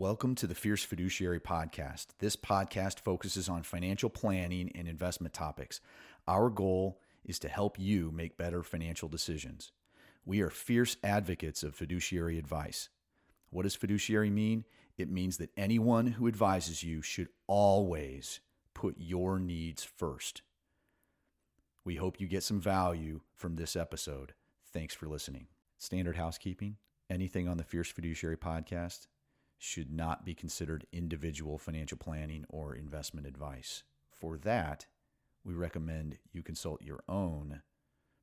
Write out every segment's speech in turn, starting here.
Welcome to the Fierce Fiduciary Podcast. This podcast focuses on financial planning and investment topics. Our goal is to help you make better financial decisions. We are fierce advocates of fiduciary advice. What does fiduciary mean? It means that anyone who advises you should always put your needs first. We hope you get some value from this episode. Thanks for listening. Standard housekeeping anything on the Fierce Fiduciary podcast should not be considered individual financial planning or investment advice. For that, we recommend you consult your own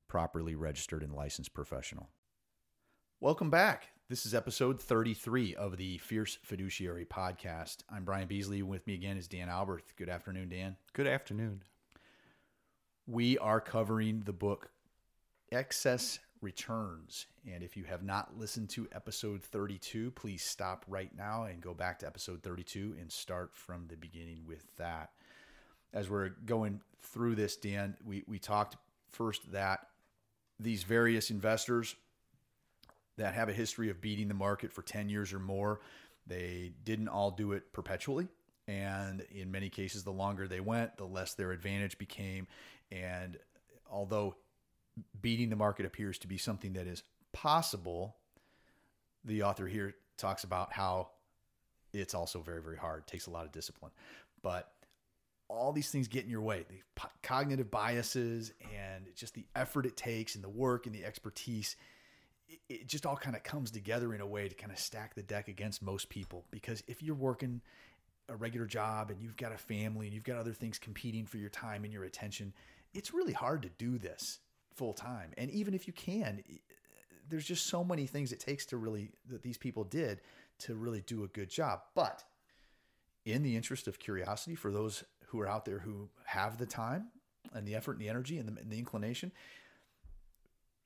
properly registered and licensed professional. Welcome back. This is episode 33 of the Fierce Fiduciary podcast. I'm Brian Beasley. With me again is Dan Albert. Good afternoon, Dan. Good afternoon. We are covering the book Excess returns. And if you have not listened to episode 32, please stop right now and go back to episode 32 and start from the beginning with that. As we're going through this, Dan, we, we talked first that these various investors that have a history of beating the market for 10 years or more, they didn't all do it perpetually. And in many cases, the longer they went, the less their advantage became. And although beating the market appears to be something that is possible, the author here talks about how it's also very, very hard. It takes a lot of discipline. But all these things get in your way the cognitive biases and just the effort it takes and the work and the expertise. It, it just all kind of comes together in a way to kind of stack the deck against most people. Because if you're working a regular job and you've got a family and you've got other things competing for your time and your attention, it's really hard to do this full time. And even if you can, there's just so many things it takes to really that these people did to really do a good job. But in the interest of curiosity for those who are out there who have the time and the effort and the energy and the, and the inclination,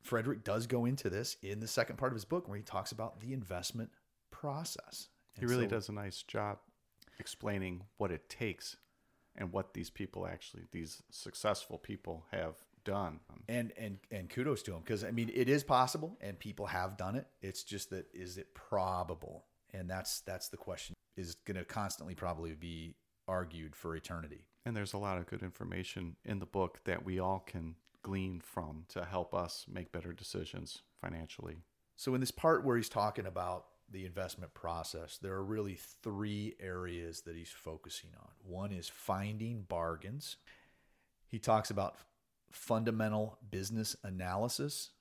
Frederik does go into this in the second part of his book where he talks about the investment process. And he really so, does a nice job explaining what it takes and what these people actually, these successful people, have done. And and and kudos to him because I mean it is possible and people have done it. It's just that is it probable? And that's that's the question is going to constantly probably be argued for eternity. And there's a lot of good information in the book that we all can glean from to help us make better decisions financially. So in this part where he's talking about the investment process, there are really three areas that he's focusing on. One is finding bargains. He talks about fundamental business analysis,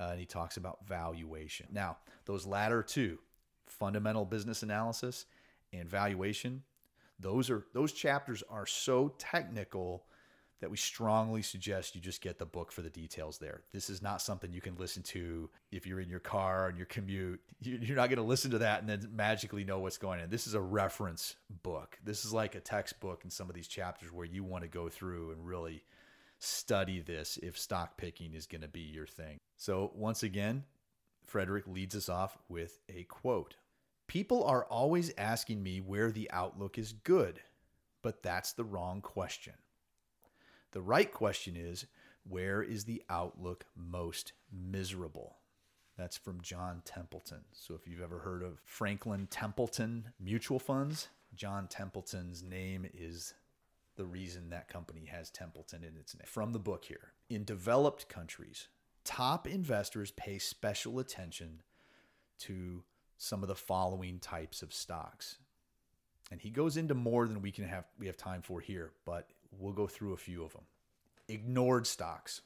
uh, and he talks about valuation. Now, those latter two, fundamental business analysis and valuation, those are those chapters are so technical that we strongly suggest you just get the book for the details there. This is not something you can listen to if you're in your car and your commute. You're not going to listen to that and then magically know what's going on. This is a reference book. This is like a textbook in some of these chapters where you want to go through and really study this if stock picking is going to be your thing. So, once again, Frederik leads us off with a quote People are always asking me where the outlook is good, but that's the wrong question. The right question is where is the outlook most miserable? That's from John Templeton. So, if you've ever heard of Franklin Templeton Mutual Funds, John Templeton's name is the reason that company has Templeton in its name. From the book here. In developed countries, top investors pay special attention to some of the following types of stocks. And he goes into more than we can have we have time for here, but we'll go through a few of them. Ignored stocks.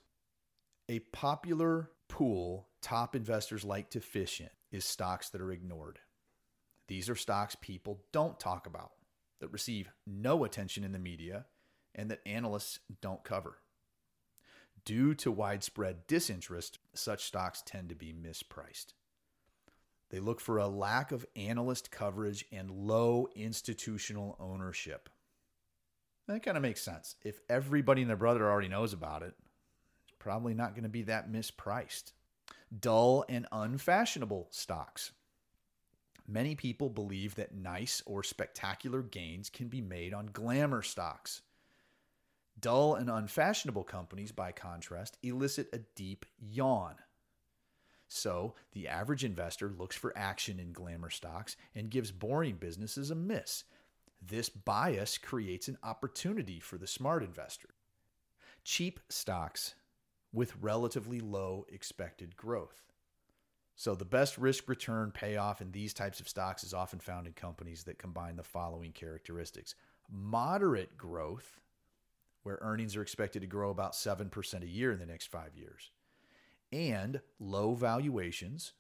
A popular pool top investors like to fish in is stocks that are ignored. These are stocks people don't talk about that receive no attention in the media and that analysts don't cover. Due to widespread disinterest, such stocks tend to be mispriced. They look for a lack of analyst coverage and low institutional ownership. That kind of makes sense. If everybody and their brother already knows about it, it's probably not going to be that mispriced. Dull and unfashionable stocks. Many people believe that nice or spectacular gains can be made on glamour stocks. Dull and unfashionable companies, by contrast, elicit a deep yawn. So, the average investor looks for action in glamour stocks and gives boring businesses a miss. This bias creates an opportunity for the smart investor. Cheap stocks with relatively low expected growth. So, the best risk return payoff in these types of stocks is often found in companies that combine the following characteristics moderate growth, where earnings are expected to grow about 7% a year in the next five years, and low valuations,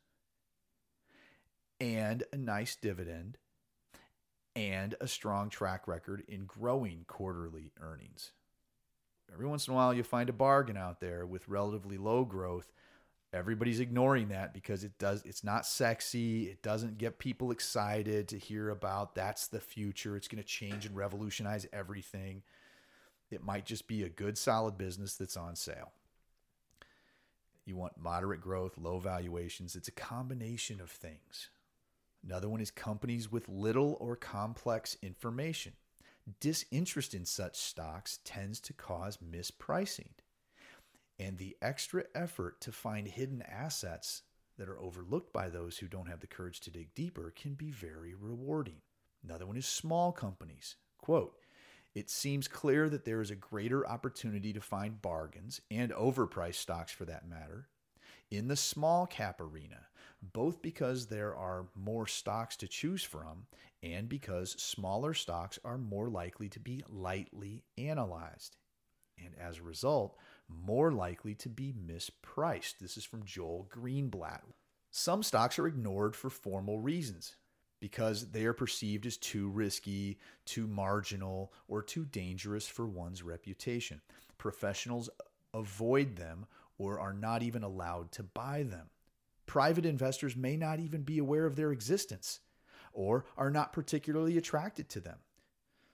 and a nice dividend, and a strong track record in growing quarterly earnings. Every once in a while, you find a bargain out there with relatively low growth everybody's ignoring that because it does it's not sexy it doesn't get people excited to hear about that's the future it's going to change and revolutionize everything. It might just be a good solid business that's on sale. You want moderate growth low valuations it's a combination of things. Another one is companies with little or complex information. Disinterest in such stocks tends to cause mispricing and the extra effort to find hidden assets that are overlooked by those who don't have the courage to dig deeper can be very rewarding. Another one is small companies. Quote, it seems clear that there is a greater opportunity to find bargains and overpriced stocks for that matter in the small cap arena, both because there are more stocks to choose from and because smaller stocks are more likely to be lightly analyzed. And as a result, more likely to be mispriced. This is from Joel Greenblatt. Some stocks are ignored for formal reasons because they are perceived as too risky, too marginal, or too dangerous for one's reputation. Professionals avoid them or are not even allowed to buy them. Private investors may not even be aware of their existence or are not particularly attracted to them.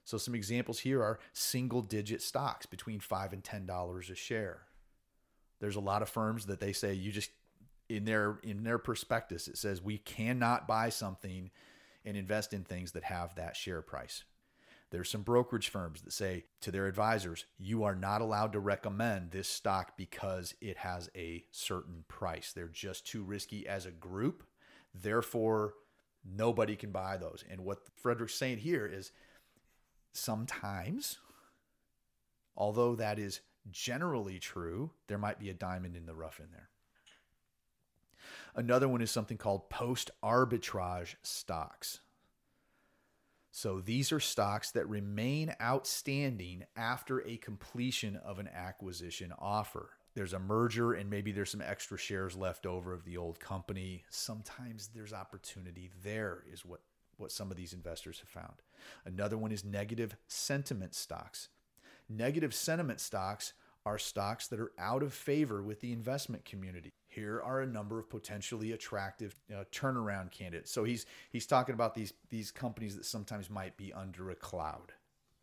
So some examples here are single digit stocks between 5 and $10 a share. There's a lot of firms that they say you just in their in their prospectus it says we cannot buy something and invest in things that have that share price. There's some brokerage firms that say to their advisors, you are not allowed to recommend this stock because it has a certain price. They're just too risky as a group. Therefore, nobody can buy those. And what Frederik's saying here is sometimes, although that is generally true, there might be a diamond in the rough in there. Another one is something called post arbitrage stocks. So these are stocks that remain outstanding after a completion of an acquisition offer. There's a merger and maybe there's some extra shares left over of the old company. Sometimes there's opportunity there, is what what some of these investors have found. Another one is negative sentiment stocks. Negative sentiment stocks are stocks that are out of favor with the investment community. Here are a number of potentially attractive uh, turnaround candidates. So he's he's talking about these these companies that sometimes might be under a cloud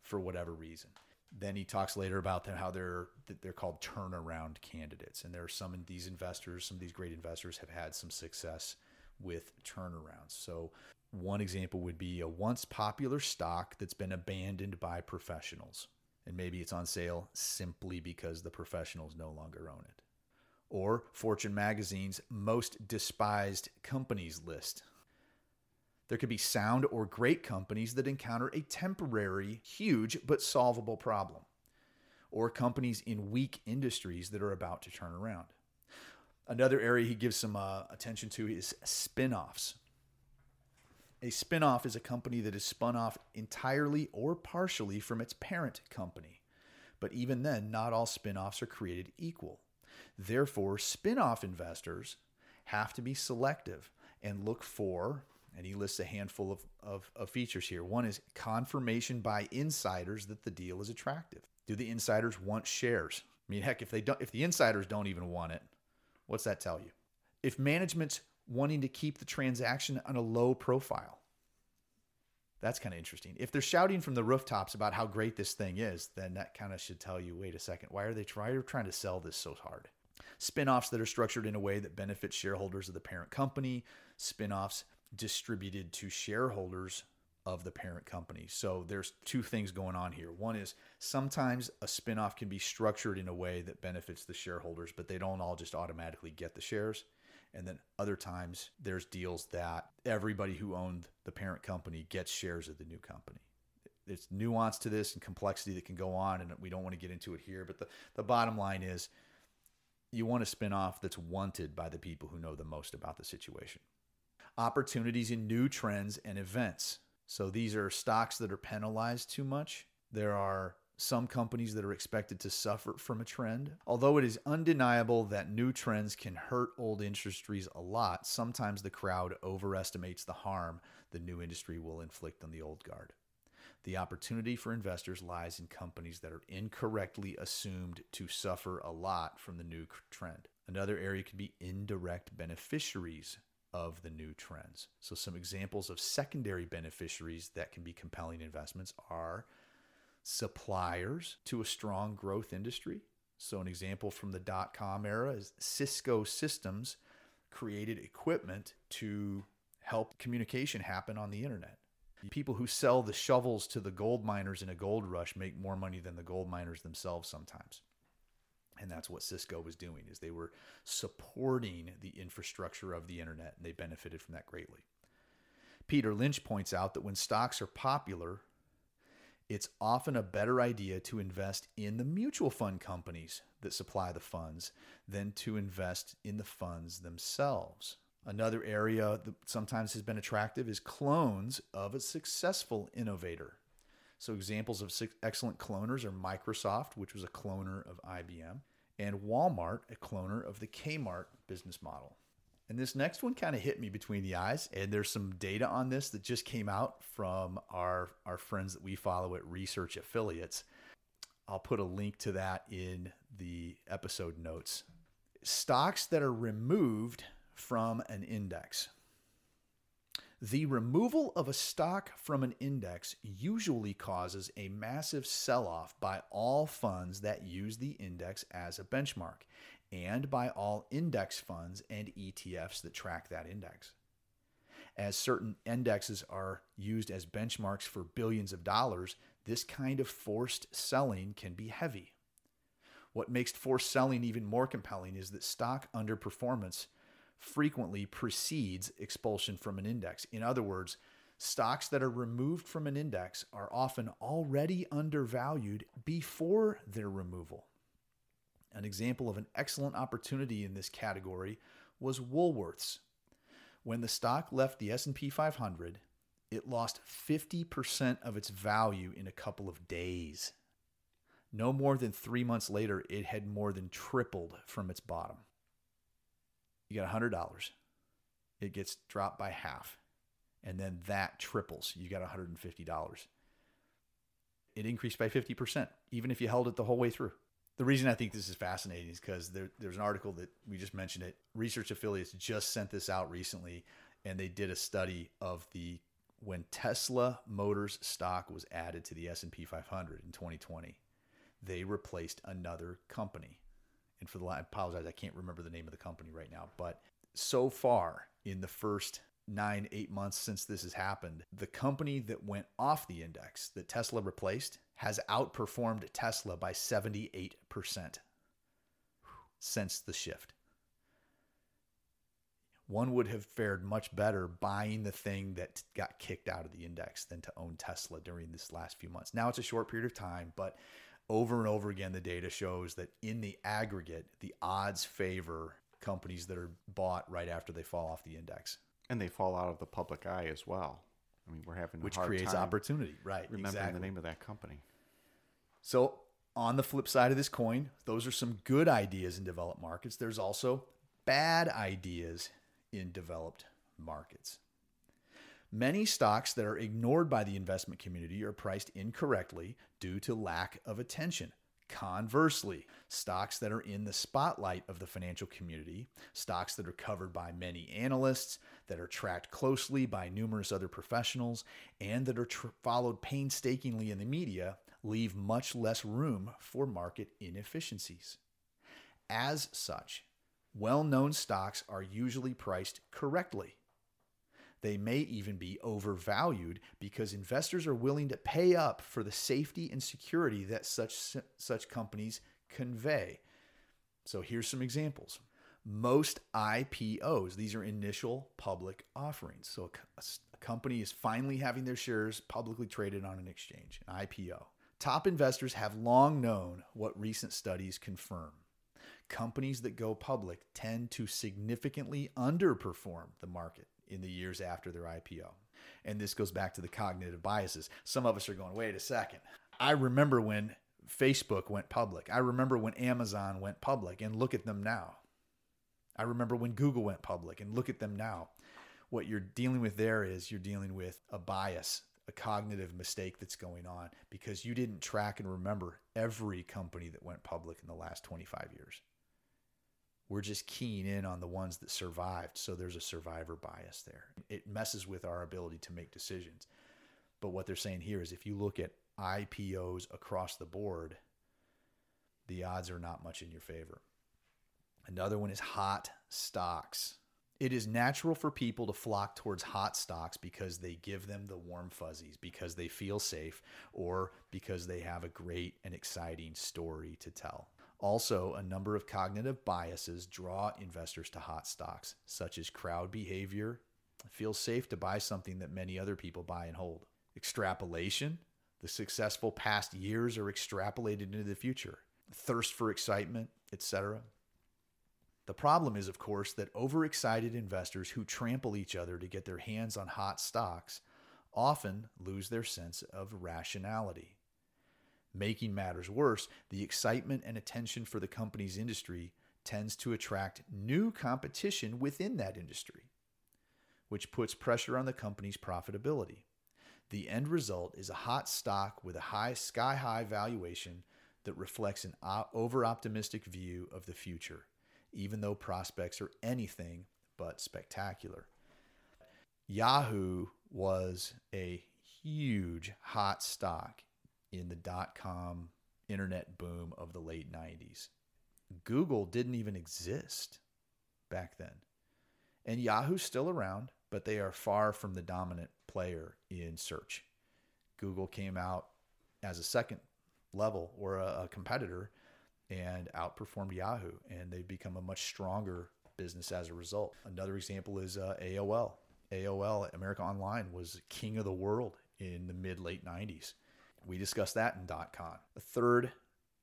for whatever reason. Then he talks later about them, how they're they're called turnaround candidates, and there are some of these investors, some of these great investors have had some success with turnarounds. So one example would be a once popular stock that's been abandoned by professionals, and maybe it's on sale simply because the professionals no longer own it. Or Fortune magazine's most despised companies list. There could be sound or great companies that encounter a temporary, huge, but solvable problem. Or companies in weak industries that are about to turn around. Another area he gives some uh, attention to is spin offs. A spinoff is a company that is spun off entirely or partially from its parent company. But even then, not all spinoffs are created equal. Therefore, spinoff investors have to be selective and look for, and he lists a handful of, of, of, features here. One is confirmation by insiders that the deal is attractive. Do the insiders want shares? I mean, heck, if they don't, if the insiders don't even want it, what's that tell you? If management's wanting to keep the transaction on a low profile. That's kind of interesting. If they're shouting from the rooftops about how great this thing is, then that kind of should tell you wait a second, why are they try, trying to sell this so hard? Spinoffs that are structured in a way that benefits shareholders of the parent company, spinoffs distributed to shareholders of the parent company. So there's two things going on here. One is sometimes a spinoff can be structured in a way that benefits the shareholders, but they don't all just automatically get the shares. And then other times there's deals that everybody who owned the parent company gets shares of the new company. There's nuance to this and complexity that can go on, and we don't want to get into it here. But the, the bottom line is you want a spinoff that's wanted by the people who know the most about the situation. Opportunities in new trends and events. So these are stocks that are penalized too much. There are some companies that are expected to suffer from a trend. Although it is undeniable that new trends can hurt old industries a lot, sometimes the crowd overestimates the harm the new industry will inflict on the old guard. The opportunity for investors lies in companies that are incorrectly assumed to suffer a lot from the new trend. Another area could be indirect beneficiaries of the new trends. So, some examples of secondary beneficiaries that can be compelling investments are suppliers to a strong growth industry. So, an example from the dot com era is Cisco Systems created equipment to help communication happen on the internet. People who sell the shovels to the gold miners in a gold rush make more money than the gold miners themselves sometimes. And that's what Cisco was doing is they were supporting the infrastructure of the internet and they benefited from that greatly. Peter Lynch points out that when stocks are popular, it's often a better idea to invest in the mutual fund companies that supply the funds than to invest in the funds themselves. Another area that sometimes has been attractive is clones of a successful innovator. So, examples of excellent cloners are Microsoft, which was a cloner of IBM, and Walmart, a cloner of the Kmart business model. And this next one kind of hit me between the eyes. And there's some data on this that just came out from our, our friends that we follow at Research Affiliates. I'll put a link to that in the episode notes. Stocks that are removed from an index. The removal of a stock from an index usually causes a massive sell off by all funds that use the index as a benchmark and by all index funds and ETFs that track that index. As certain indexes are used as benchmarks for billions of dollars, this kind of forced selling can be heavy. What makes forced selling even more compelling is that stock underperformance frequently precedes expulsion from an index. In other words, stocks that are removed from an index are often already undervalued before their removal. An example of an excellent opportunity in this category was Woolworths. When the stock left the S&P 500, it lost 50% of its value in a couple of days. No more than 3 months later, it had more than tripled from its bottom. You got $100. It gets dropped by half. And then that triples. You got $150. It increased by 50%, even if you held it the whole way through the reason I think this is fascinating is because there, there's an article that we just mentioned it. Research affiliates just sent this out recently, and they did a study of the when Tesla Motors stock was added to the S&P 500 in 2020. They replaced another company, and for the I apologize, I can't remember the name of the company right now. But so far in the first nine eight months since this has happened, the company that went off the index that Tesla replaced has outperformed Tesla by 78% since the shift. One would have fared much better buying the thing that got kicked out of the index than to own Tesla during this last few months. Now it's a short period of time, but over and over again, the data shows that in the aggregate, the odds favor companies that are bought right after they fall off the index. And they fall out of the public eye as well. I mean, we're having which creates opportunity, right? Remembering exactly. the name of that company. So, on the flip side of this coin, those are some good ideas in developed markets. There's also bad ideas in developed markets. Many stocks that are ignored by the investment community are priced incorrectly due to lack of attention. Conversely, stocks that are in the spotlight of the financial community, stocks that are covered by many analysts, that are tracked closely by numerous other professionals, and that are tr- followed painstakingly in the media, leave much less room for market inefficiencies. As such, well known stocks are usually priced correctly. They may even be overvalued because investors are willing to pay up for the safety and security that such, such companies convey. So here's some examples. Most IPOs, these are initial public offerings. So a, a company is finally having their shares publicly traded on an exchange, an IPO. Top investors have long known what recent studies confirm. Companies that go public tend to significantly underperform the market in the years after their IPO. And this goes back to the cognitive biases. Some of us are going, wait a second. I remember when Facebook went public. I remember when Amazon went public, and look at them now. I remember when Google went public, and look at them now. What you're dealing with there is you're dealing with a bias, a cognitive mistake that's going on because you didn't track and remember every company that went public in the last 25 years. We're just keying in on the ones that survived. So there's a survivor bias there. It messes with our ability to make decisions. But what they're saying here is if you look at IPOs across the board, the odds are not much in your favor. Another one is hot stocks. It is natural for people to flock towards hot stocks because they give them the warm fuzzies, because they feel safe, or because they have a great and exciting story to tell. Also, a number of cognitive biases draw investors to hot stocks, such as crowd behavior. It feels safe to buy something that many other people buy and hold. Extrapolation. The successful past years are extrapolated into the future. Thirst for excitement, etc. The problem is, of course, that overexcited investors who trample each other to get their hands on hot stocks often lose their sense of rationality. Making matters worse, the excitement and attention for the company's industry tends to attract new competition within that industry, which puts pressure on the company's profitability. The end result is a hot stock with a high sky high valuation that reflects an over optimistic view of the future, even though prospects are anything but spectacular. Yahoo was a huge hot stock in the dot com internet boom of the late 90s. Google didn't even exist back then. And Yahoo's still around, but they are far from the dominant player in search. Google came out as a second level or a, a competitor and outperformed Yahoo, and they've become a much stronger business as a result. Another example is uh, AOL. AOL, America Online, was king of the world in the mid late 90s. We discussed that in .con. The third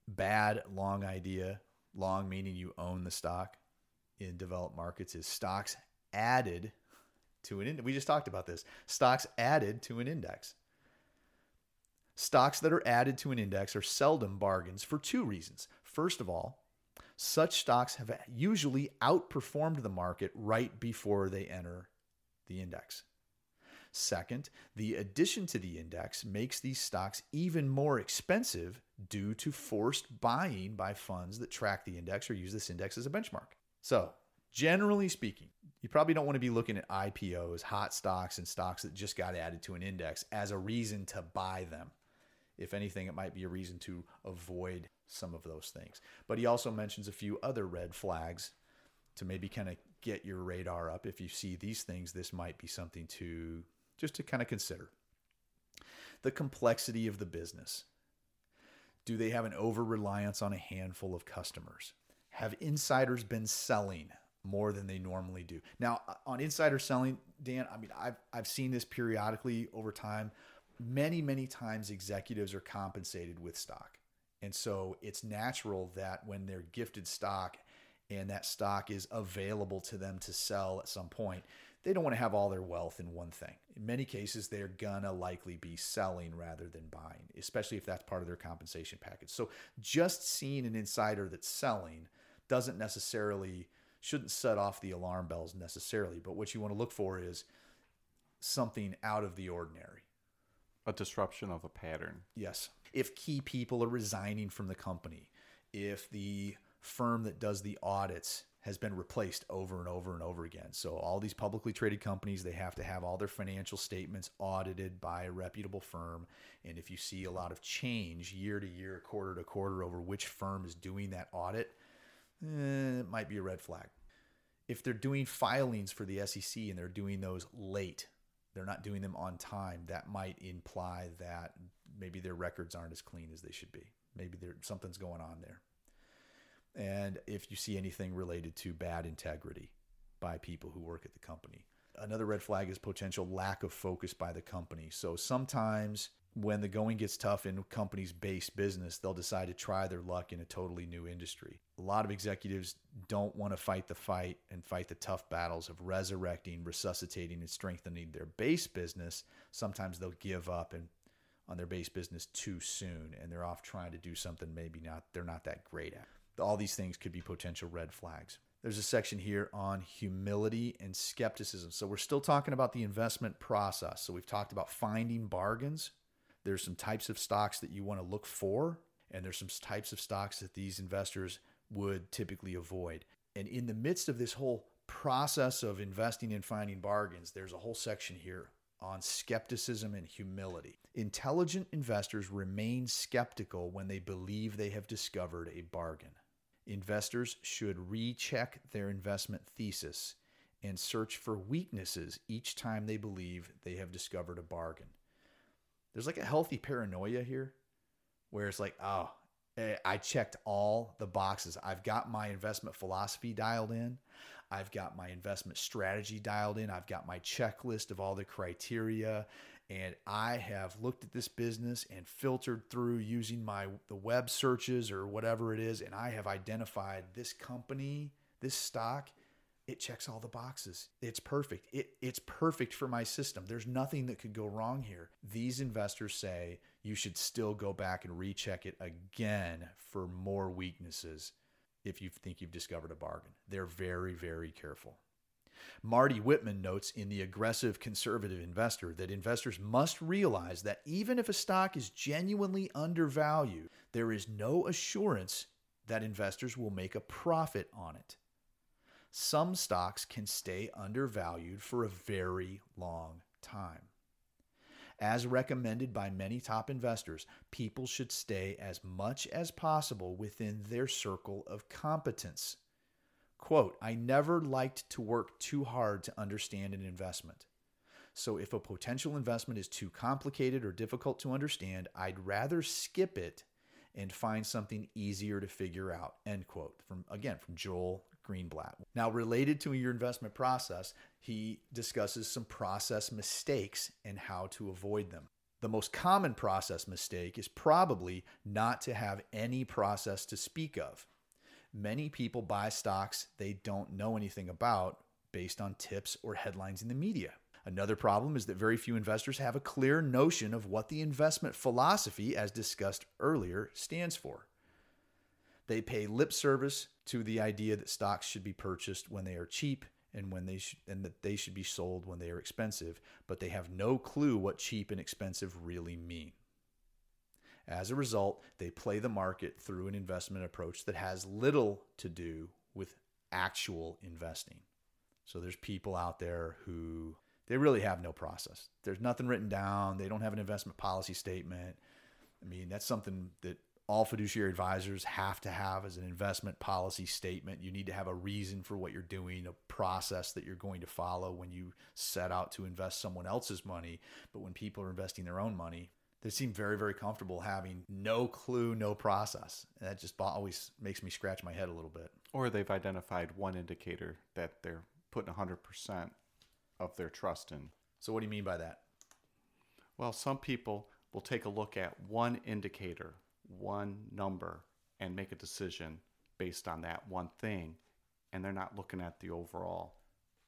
bad long idea, long meaning you own the stock in developed markets, is stocks added to an index. We just talked about this. Stocks added to an index. Stocks that are added to an index are seldom bargains for two reasons. First of all, such stocks have usually outperformed the market right before they enter the index. Second, the addition to the index makes these stocks even more expensive due to forced buying by funds that track the index or use this index as a benchmark. So, generally speaking, you probably don't want to be looking at IPOs, hot stocks, and stocks that just got added to an index as a reason to buy them. If anything, it might be a reason to avoid some of those things. But he also mentions a few other red flags to maybe kind of get your radar up. If you see these things, this might be something to just to kind of consider. The complexity of the business. Do they have an over reliance on a handful of customers? Have insiders been selling more than they normally do? Now, on insider selling, Dan, I mean, I've, I've seen this periodically over time. Many, many times executives are compensated with stock. And so it's natural that when they're gifted stock and that stock is available to them to sell at some point, they don't want to have all their wealth in one thing. In many cases, they're gonna likely be selling rather than buying, especially if that's part of their compensation package. So just seeing an insider that's selling doesn't necessarily shouldn't set off the alarm bells necessarily, but what you want to look for is something out of the ordinary. A disruption of a pattern. Yes. If key people are resigning from the company, if the firm that does the audits has been replaced over and over and over again. So all these publicly traded companies, they have to have all their financial statements audited by a reputable firm. And if you see a lot of change year to year, quarter to quarter over which firm is doing that audit, eh, it might be a red flag. If they're doing filings for the SEC and they're doing those late, they're not doing them on time, that might imply that maybe their records aren't as clean as they should be. Maybe there something's going on there and if you see anything related to bad integrity by people who work at the company. Another red flag is potential lack of focus by the company. So sometimes when the going gets tough in companies' base business, they'll decide to try their luck in a totally new industry. A lot of executives don't want to fight the fight and fight the tough battles of resurrecting, resuscitating, and strengthening their base business. Sometimes they'll give up and on their base business too soon and they're off trying to do something maybe not they're not that great at. All these things could be potential red flags. There's a section here on humility and skepticism. So we're still talking about the investment process. So we've talked about finding bargains. There's some types of stocks that you want to look for, and there's some types of stocks that these investors would typically avoid. And in the midst of this whole process of investing and finding bargains, there's a whole section here on skepticism and humility. Intelligent investors remain skeptical when they believe they have discovered a bargain. Investors should recheck their investment thesis and search for weaknesses each time they believe they have discovered a bargain. There's like a healthy paranoia here where it's like, oh, eh, I checked all the boxes. I've got my investment philosophy dialed in. I've got my investment strategy dialed in. I've got my checklist of all the criteria and I have looked at this business and filtered through using my the web searches or whatever it is and I have identified this company, this stock, it checks all the boxes. It's perfect. It, it's perfect for my system. There's nothing that could go wrong here. These investors say you should still go back and recheck it again for more weaknesses if you think you've discovered a bargain. They're very, very careful. Marty Whitman notes in The Aggressive Conservative Investor that investors must realize that even if a stock is genuinely undervalued, there is no assurance that investors will make a profit on it. Some stocks can stay undervalued for a very long time. As recommended by many top investors, people should stay as much as possible within their circle of competence. Quote, I never liked to work too hard to understand an investment. So if a potential investment is too complicated or difficult to understand, I'd rather skip it and find something easier to figure out. End quote. From again from Joel Greenblatt. Now, related to your investment process, he discusses some process mistakes and how to avoid them. The most common process mistake is probably not to have any process to speak of. Many people buy stocks they don't know anything about based on tips or headlines in the media. Another problem is that very few investors have a clear notion of what the investment philosophy, as discussed earlier, stands for. They pay lip service to the idea that stocks should be purchased when they are cheap and when they sh- and that they should be sold when they are expensive, but they have no clue what cheap and expensive really mean. As a result, they play the market through an investment approach that has little to do with actual investing. So there's people out there who they really have no process. There's nothing written down. They don't have an investment policy statement. I mean, that's something that all fiduciary advisors have to have as an investment policy statement. You need to have a reason for what you're doing, a process that you're going to follow when you set out to invest someone else's money. But when people are investing their own money, they seem very, very comfortable having no clue, no process. And that just always makes me scratch my head a little bit. Or they've identified one indicator that they're putting 100% of their trust in. So, what do you mean by that? Well, some people will take a look at one indicator, one number, and make a decision based on that one thing. And they're not looking at the overall.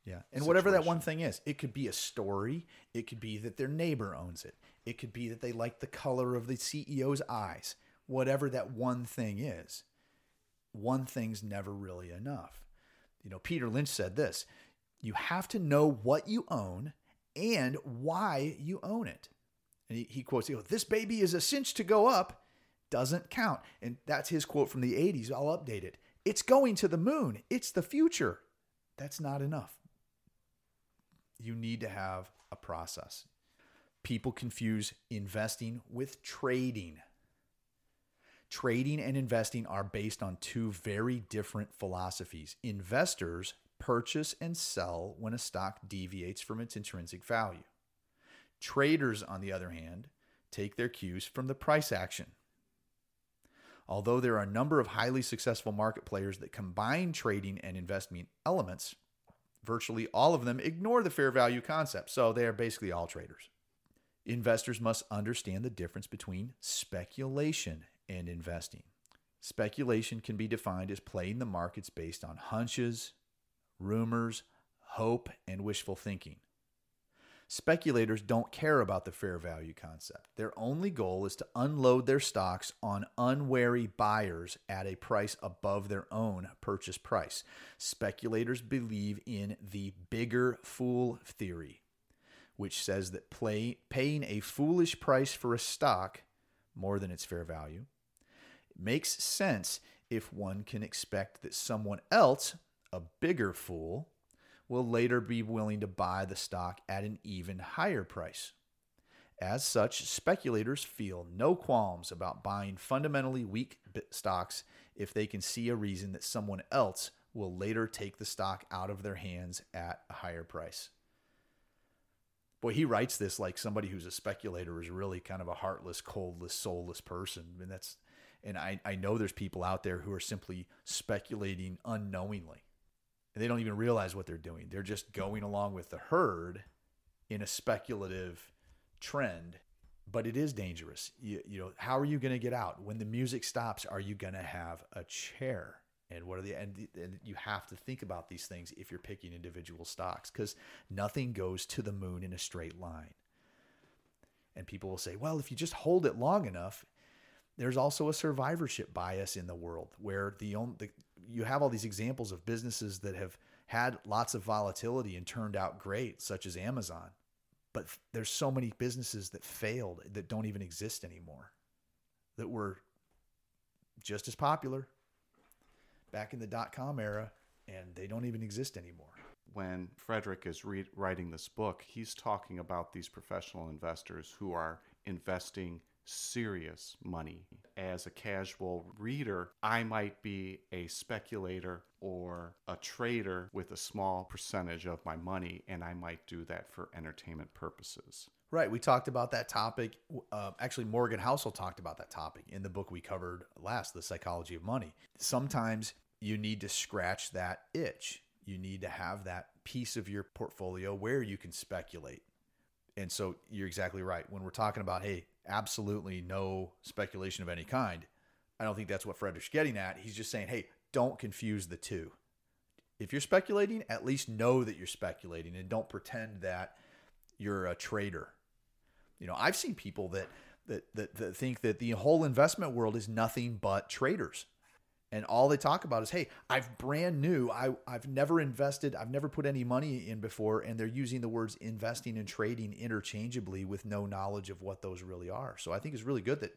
Yeah. And whatever that one thing is, it could be a story. It could be that their neighbor owns it. It could be that they like the color of the CEO's eyes. Whatever that one thing is, one thing's never really enough. You know, Peter Lynch said this you have to know what you own and why you own it. And he, he quotes, you know, this baby is a cinch to go up, doesn't count. And that's his quote from the 80s. I'll update it. It's going to the moon. It's the future. That's not enough. You need to have a process. People confuse investing with trading. Trading and investing are based on two very different philosophies. Investors purchase and sell when a stock deviates from its intrinsic value. Traders, on the other hand, take their cues from the price action. Although there are a number of highly successful market players that combine trading and investment elements, virtually all of them ignore the fair value concept. So they are basically all traders. Investors must understand the difference between speculation and investing. Speculation can be defined as playing the markets based on hunches, rumors, hope, and wishful thinking. Speculators don't care about the fair value concept. Their only goal is to unload their stocks on unwary buyers at a price above their own purchase price. Speculators believe in the bigger fool theory, which says that play, paying a foolish price for a stock, more than its fair value, makes sense if one can expect that someone else, a bigger fool, will later be willing to buy the stock at an even higher price. As such, speculators feel no qualms about buying fundamentally weak stocks if they can see a reason that someone else will later take the stock out of their hands at a higher price. Boy, he writes this like somebody who's a speculator is really kind of a heartless, coldless, soulless person. And that's and I, I know there's people out there who are simply speculating unknowingly and they don't even realize what they're doing. They're just going along with the herd in a speculative trend. But it is dangerous. You, you know, how are you going to get out when the music stops? Are you going to have a chair? And what are the and, and you have to think about these things if you're picking individual stocks because nothing goes to the moon in a straight line. And people will say, well, if you just hold it long enough, there's also a survivorship bias in the world where the, only, the you have all these examples of businesses that have had lots of volatility and turned out great, such as Amazon. But there's so many businesses that failed that don't even exist anymore, that were just as popular back in the dot com era, and they don't even exist anymore. When Frederik is re- writing this book, he's talking about these professional investors who are investing serious money. As a casual reader, I might be a speculator or a trader with a small percentage of my money, and I might do that for entertainment purposes. Right. We talked about that topic. Uh, actually, Morgan Housel talked about that topic in the book we covered last, The Psychology of Money. Sometimes you need to scratch that itch. You need to have that piece of your portfolio where you can speculate. And so you're exactly right. When we're talking about, hey, absolutely no speculation of any kind. I don't think that's what Frederik's getting at. He's just saying, hey, don't confuse the two. If you're speculating, at least know that you're speculating and don't pretend that you're a trader. You know, I've seen people that that that, that think that the whole investment world is nothing but traders and all they talk about is hey i've brand new. I, i've never invested i've never put any money in before and they're using the words investing and trading interchangeably with no knowledge of what those really are. So i think it's really good that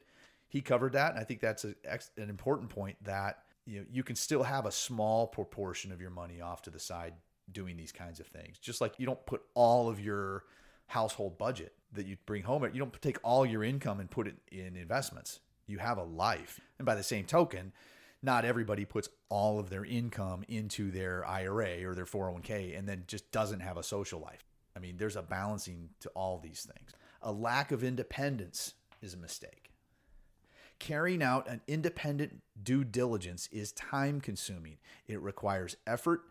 he covered that and i think that's a, an important point that you know you can still have a small proportion of your money off to the side doing these kinds of things. Just like you don't put all of your household budget that you bring home you don't take all your income and put it in investments. You have a life. And by the same token not everybody puts all of their income into their IRA or their 401k and then just doesn't have a social life. I mean, there's a balancing to all these things. A lack of independence is a mistake. Carrying out an independent due diligence is time consuming. It requires effort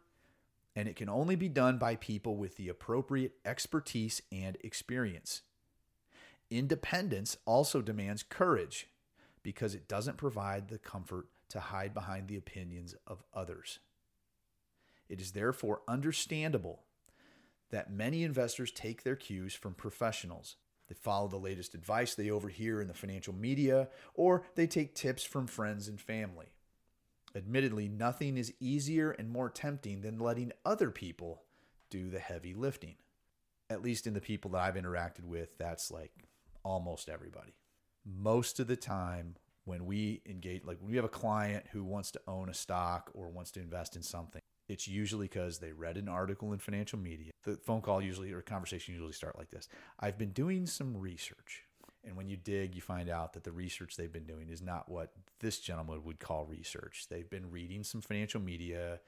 and it can only be done by people with the appropriate expertise and experience. Independence also demands courage because it doesn't provide the comfort to hide behind the opinions of others. It is therefore understandable that many investors take their cues from professionals. They follow the latest advice they overhear in the financial media, or they take tips from friends and family. Admittedly, nothing is easier and more tempting than letting other people do the heavy lifting. At least in the people that I've interacted with, that's like almost everybody. Most of the time, when we engage, like when we have a client who wants to own a stock or wants to invest in something, it's usually because they read an article in financial media. The phone call usually or conversation usually start like this. I've been doing some research. And when you dig, you find out that the research they've been doing is not what this gentleman would call research. They've been reading some financial media.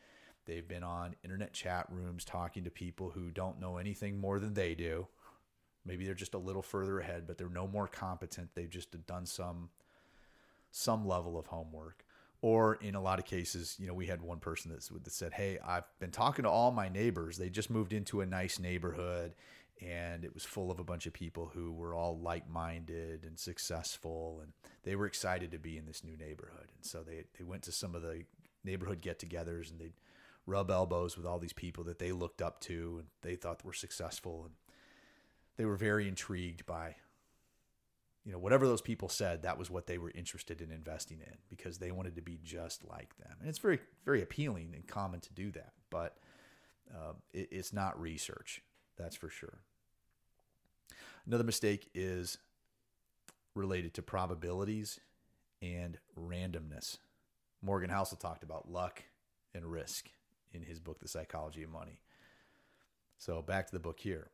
They've been on internet chat rooms talking to people who don't know anything more than they do. Maybe they're just a little further ahead, but they're no more competent. They've just done some some level of homework. Or in a lot of cases, you know, we had one person that, said, Hey, I've been talking to all my neighbors. They just moved into a nice neighborhood and it was full of a bunch of people who were all like-minded and successful and they were excited to be in this new neighborhood and so they, they went to some of the neighborhood get-togethers and they'd rub elbows with all these people that they looked up to and they thought were successful and they were very intrigued by you know whatever those people said that was what they were interested in investing in because they wanted to be just like them and it's very very appealing and common to do that but uh, it, it's not research that's for sure Another mistake is related to probabilities and randomness. Morgan Housel talked about luck and risk in his book, The Psychology of Money. So back to the book here.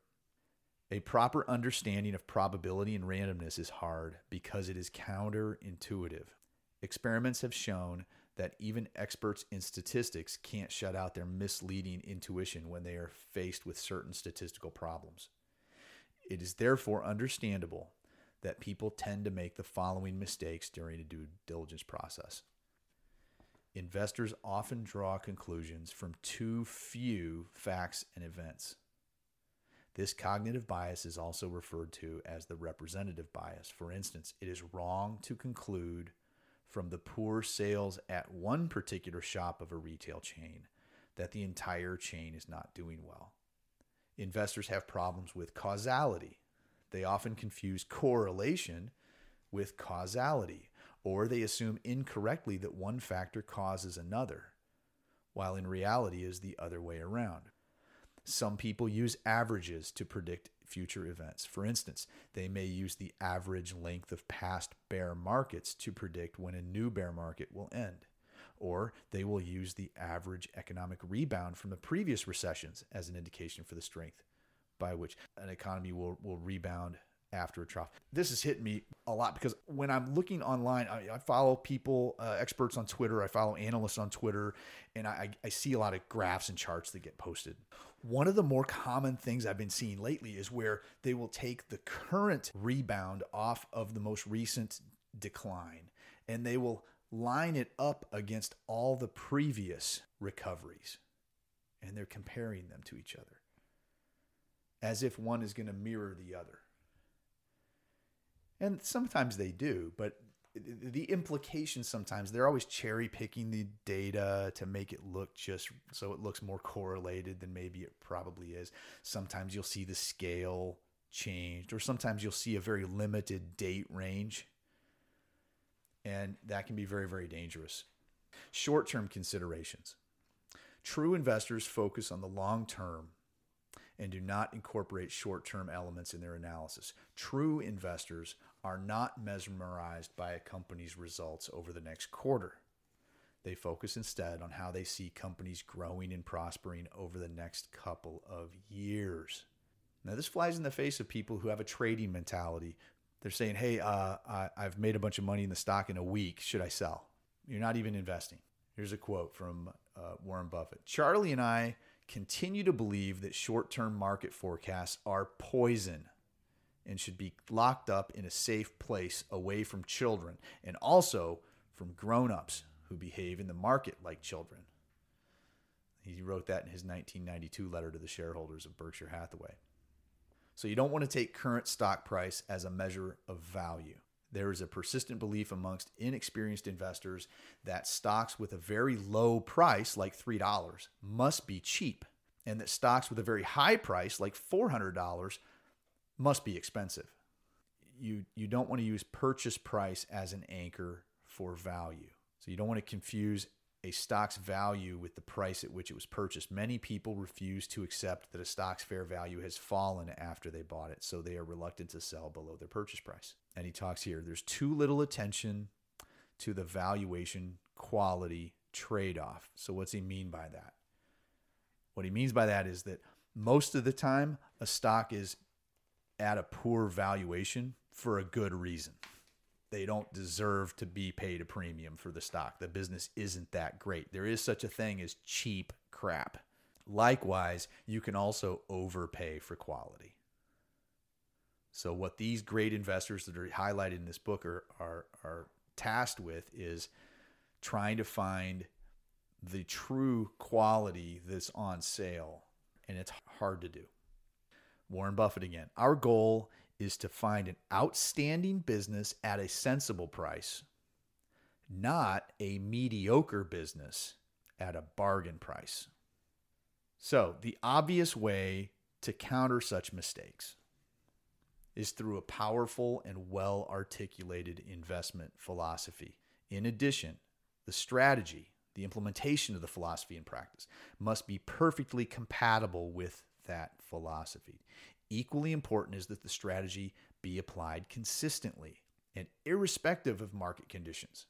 A proper understanding of probability and randomness is hard because it is counterintuitive. Experiments have shown that even experts in statistics can't shut out their misleading intuition when they are faced with certain statistical problems. It is therefore understandable that people tend to make the following mistakes during a due diligence process. Investors often draw conclusions from too few facts and events. This cognitive bias is also referred to as the representative bias. For instance, it is wrong to conclude from the poor sales at one particular shop of a retail chain that the entire chain is not doing well investors have problems with causality. They often confuse correlation with causality, or they assume incorrectly that one factor causes another, while in reality is the other way around. Some people use averages to predict future events. For instance, they may use the average length of past bear markets to predict when a new bear market will end or they will use the average economic rebound from the previous recessions as an indication for the strength by which an economy will, will rebound after a trough. This has hit me a lot because when I'm looking online, I, I follow people, uh, experts on Twitter, I follow analysts on Twitter, and I, I see a lot of graphs and charts that get posted. One of the more common things I've been seeing lately is where they will take the current rebound off of the most recent decline and they will line it up against all the previous recoveries. And they're comparing them to each other as if one is going to mirror the other. And sometimes they do, but the implications sometimes they're always cherry picking the data to make it look just so it looks more correlated than maybe it probably is. Sometimes you'll see the scale changed, or sometimes you'll see a very limited date range and that can be very, very dangerous. Short term considerations. True investors focus on the long term and do not incorporate short term elements in their analysis. True investors are not mesmerized by a company's results over the next quarter. They focus instead on how they see companies growing and prospering over the next couple of years. Now, this flies in the face of people who have a trading mentality they're saying, hey, uh, I, I've made a bunch of money in the stock in a week. Should I sell? You're not even investing. Here's a quote from uh, Warren Buffett Charlie and I continue to believe that short term market forecasts are poison and should be locked up in a safe place away from children and also from grown ups who behave in the market like children. He wrote that in his 1992 letter to the shareholders of Berkshire Hathaway. So you don't want to take current stock price as a measure of value. There is a persistent belief amongst inexperienced investors that stocks with a very low price, like $3, must be cheap, and that stocks with a very high price, like $400, must be expensive. You, you don't want to use purchase price as an anchor for value. So you don't want to confuse a stock's value with the price at which it was purchased. Many people refuse to accept that a stock's fair value has fallen after they bought it, so they are reluctant to sell below their purchase price. And he talks here there's too little attention to the valuation quality trade off. So, what's he mean by that? What he means by that is that most of the time, a stock is at a poor valuation for a good reason they don't deserve to be paid a premium for the stock. The business isn't that great. There is such a thing as cheap crap. Likewise, you can also overpay for quality. So, what these great investors that are highlighted in this book are, are, are tasked with is trying to find the true quality that's on sale, and it's hard to do. Warren Buffett again. Our goal is to find an outstanding business at a sensible price, not a mediocre business at a bargain price. So, the obvious way to counter such mistakes is through a powerful and well articulated investment philosophy. In addition, the strategy, the implementation of the philosophy in practice must be perfectly compatible with that philosophy. Equally important is that the strategy be applied consistently and irrespective of market conditions.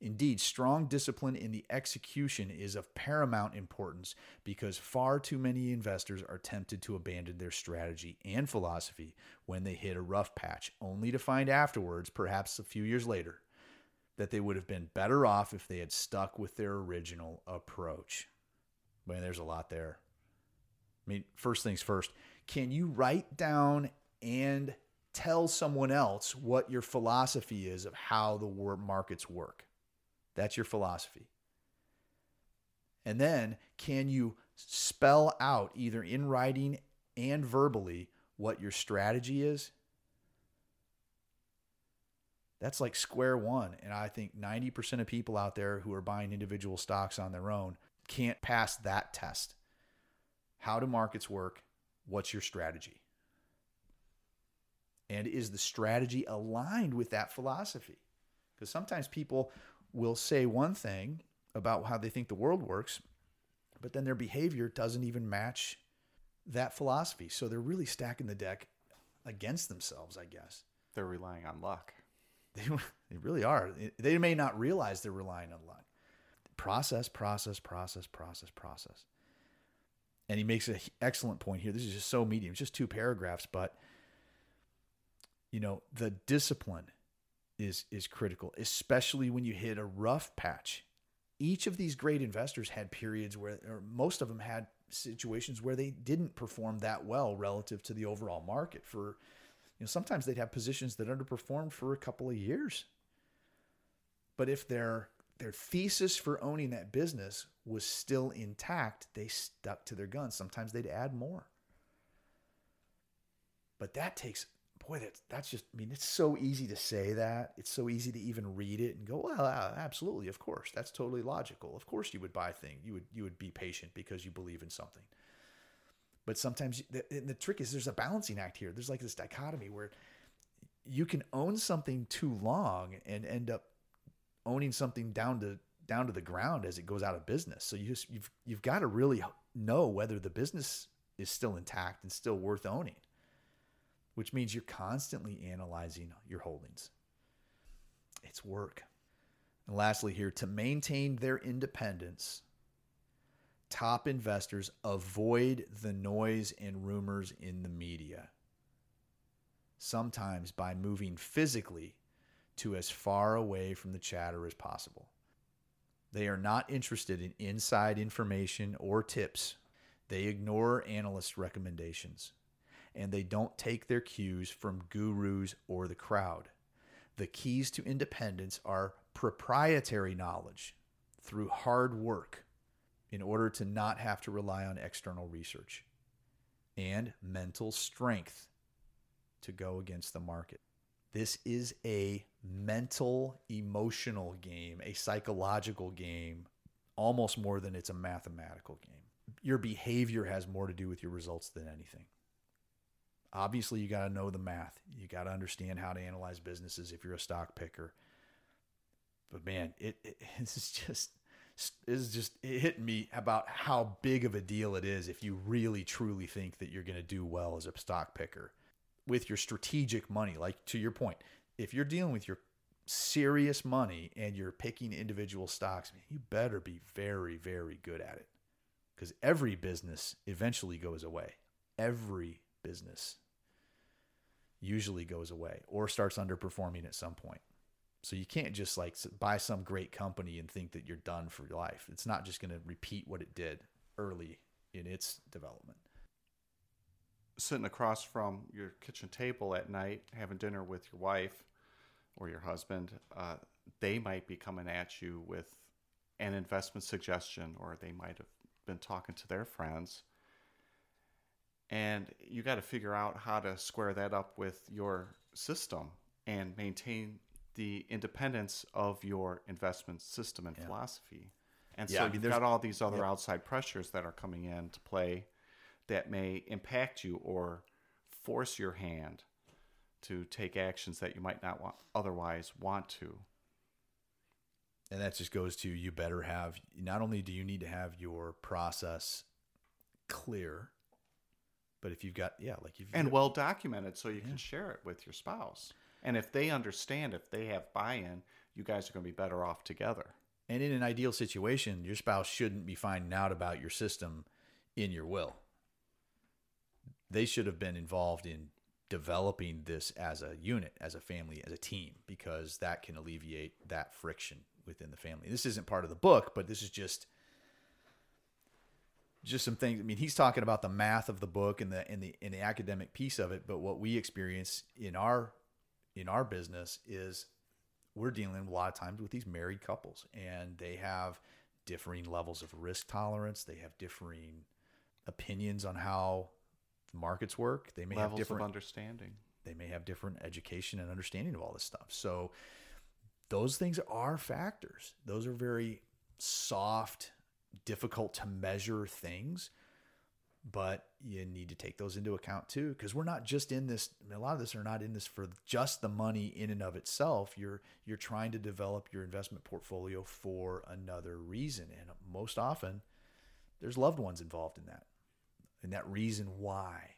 Indeed, strong discipline in the execution is of paramount importance because far too many investors are tempted to abandon their strategy and philosophy when they hit a rough patch, only to find afterwards, perhaps a few years later, that they would have been better off if they had stuck with their original approach. Man, there's a lot there. I mean, first things first, can you write down and tell someone else what your philosophy is of how the markets work? That's your philosophy. And then, can you spell out either in writing and verbally what your strategy is? That's like square one. And I think 90% of people out there who are buying individual stocks on their own can't pass that test. How do markets work? What's your strategy? And is the strategy aligned with that philosophy? Because sometimes people will say one thing about how they think the world works, but then their behavior doesn't even match that philosophy. So they're really stacking the deck against themselves, I guess. They're relying on luck. They, they really are. They may not realize they're relying on luck. Process, process, process, process, process. And he makes an excellent point here. This is just so medium, just two paragraphs, but you know, the discipline is is critical, especially when you hit a rough patch. Each of these great investors had periods where, or most of them had situations where they didn't perform that well relative to the overall market. For you know, sometimes they'd have positions that underperformed for a couple of years. But if their their thesis for owning that business was still intact, they stuck to their guns. Sometimes they'd add more. But that takes boy, that's that's just. I mean, it's so easy to say that. It's so easy to even read it and go, well, absolutely, of course, that's totally logical. Of course, you would buy thing. You would you would be patient because you believe in something. But sometimes the, the trick is there's a balancing act here. There's like this dichotomy where you can own something too long and end up owning something down to down to the ground as it goes out of business. So you just you've you've got to really know whether the business is still intact and still worth owning which means you're constantly analyzing your holdings. It's work. And lastly, here, to maintain their independence, top investors avoid the noise and rumors in the media, sometimes by moving physically to as far away from the chatter as possible. They are not interested in inside information or tips. They ignore analyst recommendations and they don't take their cues from gurus or the crowd. The keys to independence are proprietary knowledge through hard work in order to not have to rely on external research, and mental strength to go against the market. This is a mental, emotional game, a psychological game, almost more than it's a mathematical game. Your behavior has more to do with your results than anything obviously you got to know the math. You got to understand how to analyze businesses if you're a stock picker. But man, it, this is just is just it hit me about how big of a deal it is if you really truly think that you're going to do well as a stock picker with your strategic money. Like to your point, if you're dealing with your serious money and you're picking individual stocks, you better be very very good at it. Cuz every business eventually goes away. Every business usually goes away or starts underperforming at some point. So you can't just like buy some great company and think that you're done for life. It's not just going to repeat what it did early in its development. Sitting across from your kitchen table at night, having dinner with your wife, or your husband, uh, they might be coming at you with an investment suggestion, or they might have been talking to their friends. And you got to figure out how to square that up with your system and maintain the independence of your investment system and Yeah. philosophy. And Yeah, so I mean, you've got all these other Yep. outside pressures that are coming in to play that may impact you or force your hand to take actions that you might not want, otherwise want to. And that just goes to you better have not only do you need to have your process clear, but if you've got yeah, like you've and well documented so you Yeah. can share it with your spouse. And if they understand, if they have buy in, you guys are going to be better off together. And in an ideal situation, your spouse shouldn't be finding out about your system in your will. They should have been involved in developing this as a unit, as a family, as a team, because that can alleviate that friction within the family. This isn't part of the book, but this is just just some things. I mean, he's talking about the math of the book and the and the and the academic piece of it, but what we experience in our in our business is we're dealing a lot of times with these married couples and they have differing levels of risk tolerance they have differing opinions on how markets work they may have Levels of different understanding. they may have different education and understanding of all this stuff. So those things are factors. Those are very soft difficult to measure things but you need to take those into account too because we're not just in this I mean, a lot of this are not in this for just the money in and of itself. You're you're trying to develop your investment portfolio for another reason and most often there's loved ones involved in that and that reason why.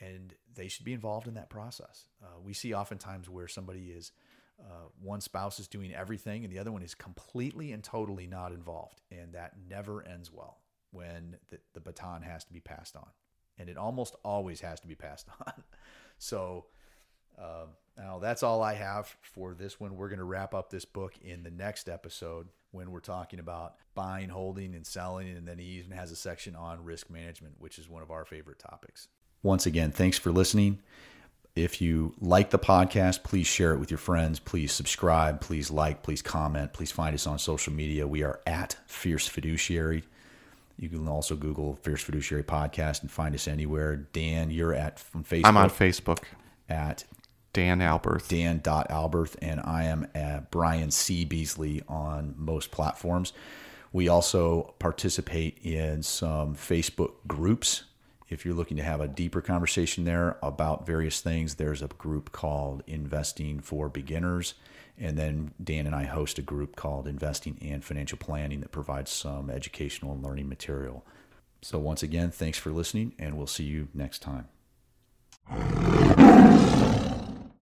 And they should be involved in that process. Uh, we see oftentimes where somebody is uh, one spouse is doing everything and the other one is completely and totally not involved. And that never ends well when the, the baton has to be passed on. And it almost always has to be passed on. So uh, now that's all i have for this one. We're going to wrap up this book in the next episode when we're talking about buying holding and selling and then he even has a section on risk management which is one of our favorite topics once again thanks for listening if you like the podcast, please share it with your friends. Please subscribe. Please like. Please comment. Please find us on social media. We are at Fierce Fiduciary. You can also Google Fierce Fiduciary Podcast and find us anywhere. Dan, you're at from Facebook. I'm on Facebook, at Dan Alberth. Dan.Alberth, and I am at Brian C. Beasley on most platforms. We also participate in some Facebook groups. If you're looking to have a deeper conversation there about various things, there's a group called Investing for Beginners. And then Dan and I host a group called Investing and Financial Planning that provides some educational and learning material. So, once again, thanks for listening, and we'll see you next time.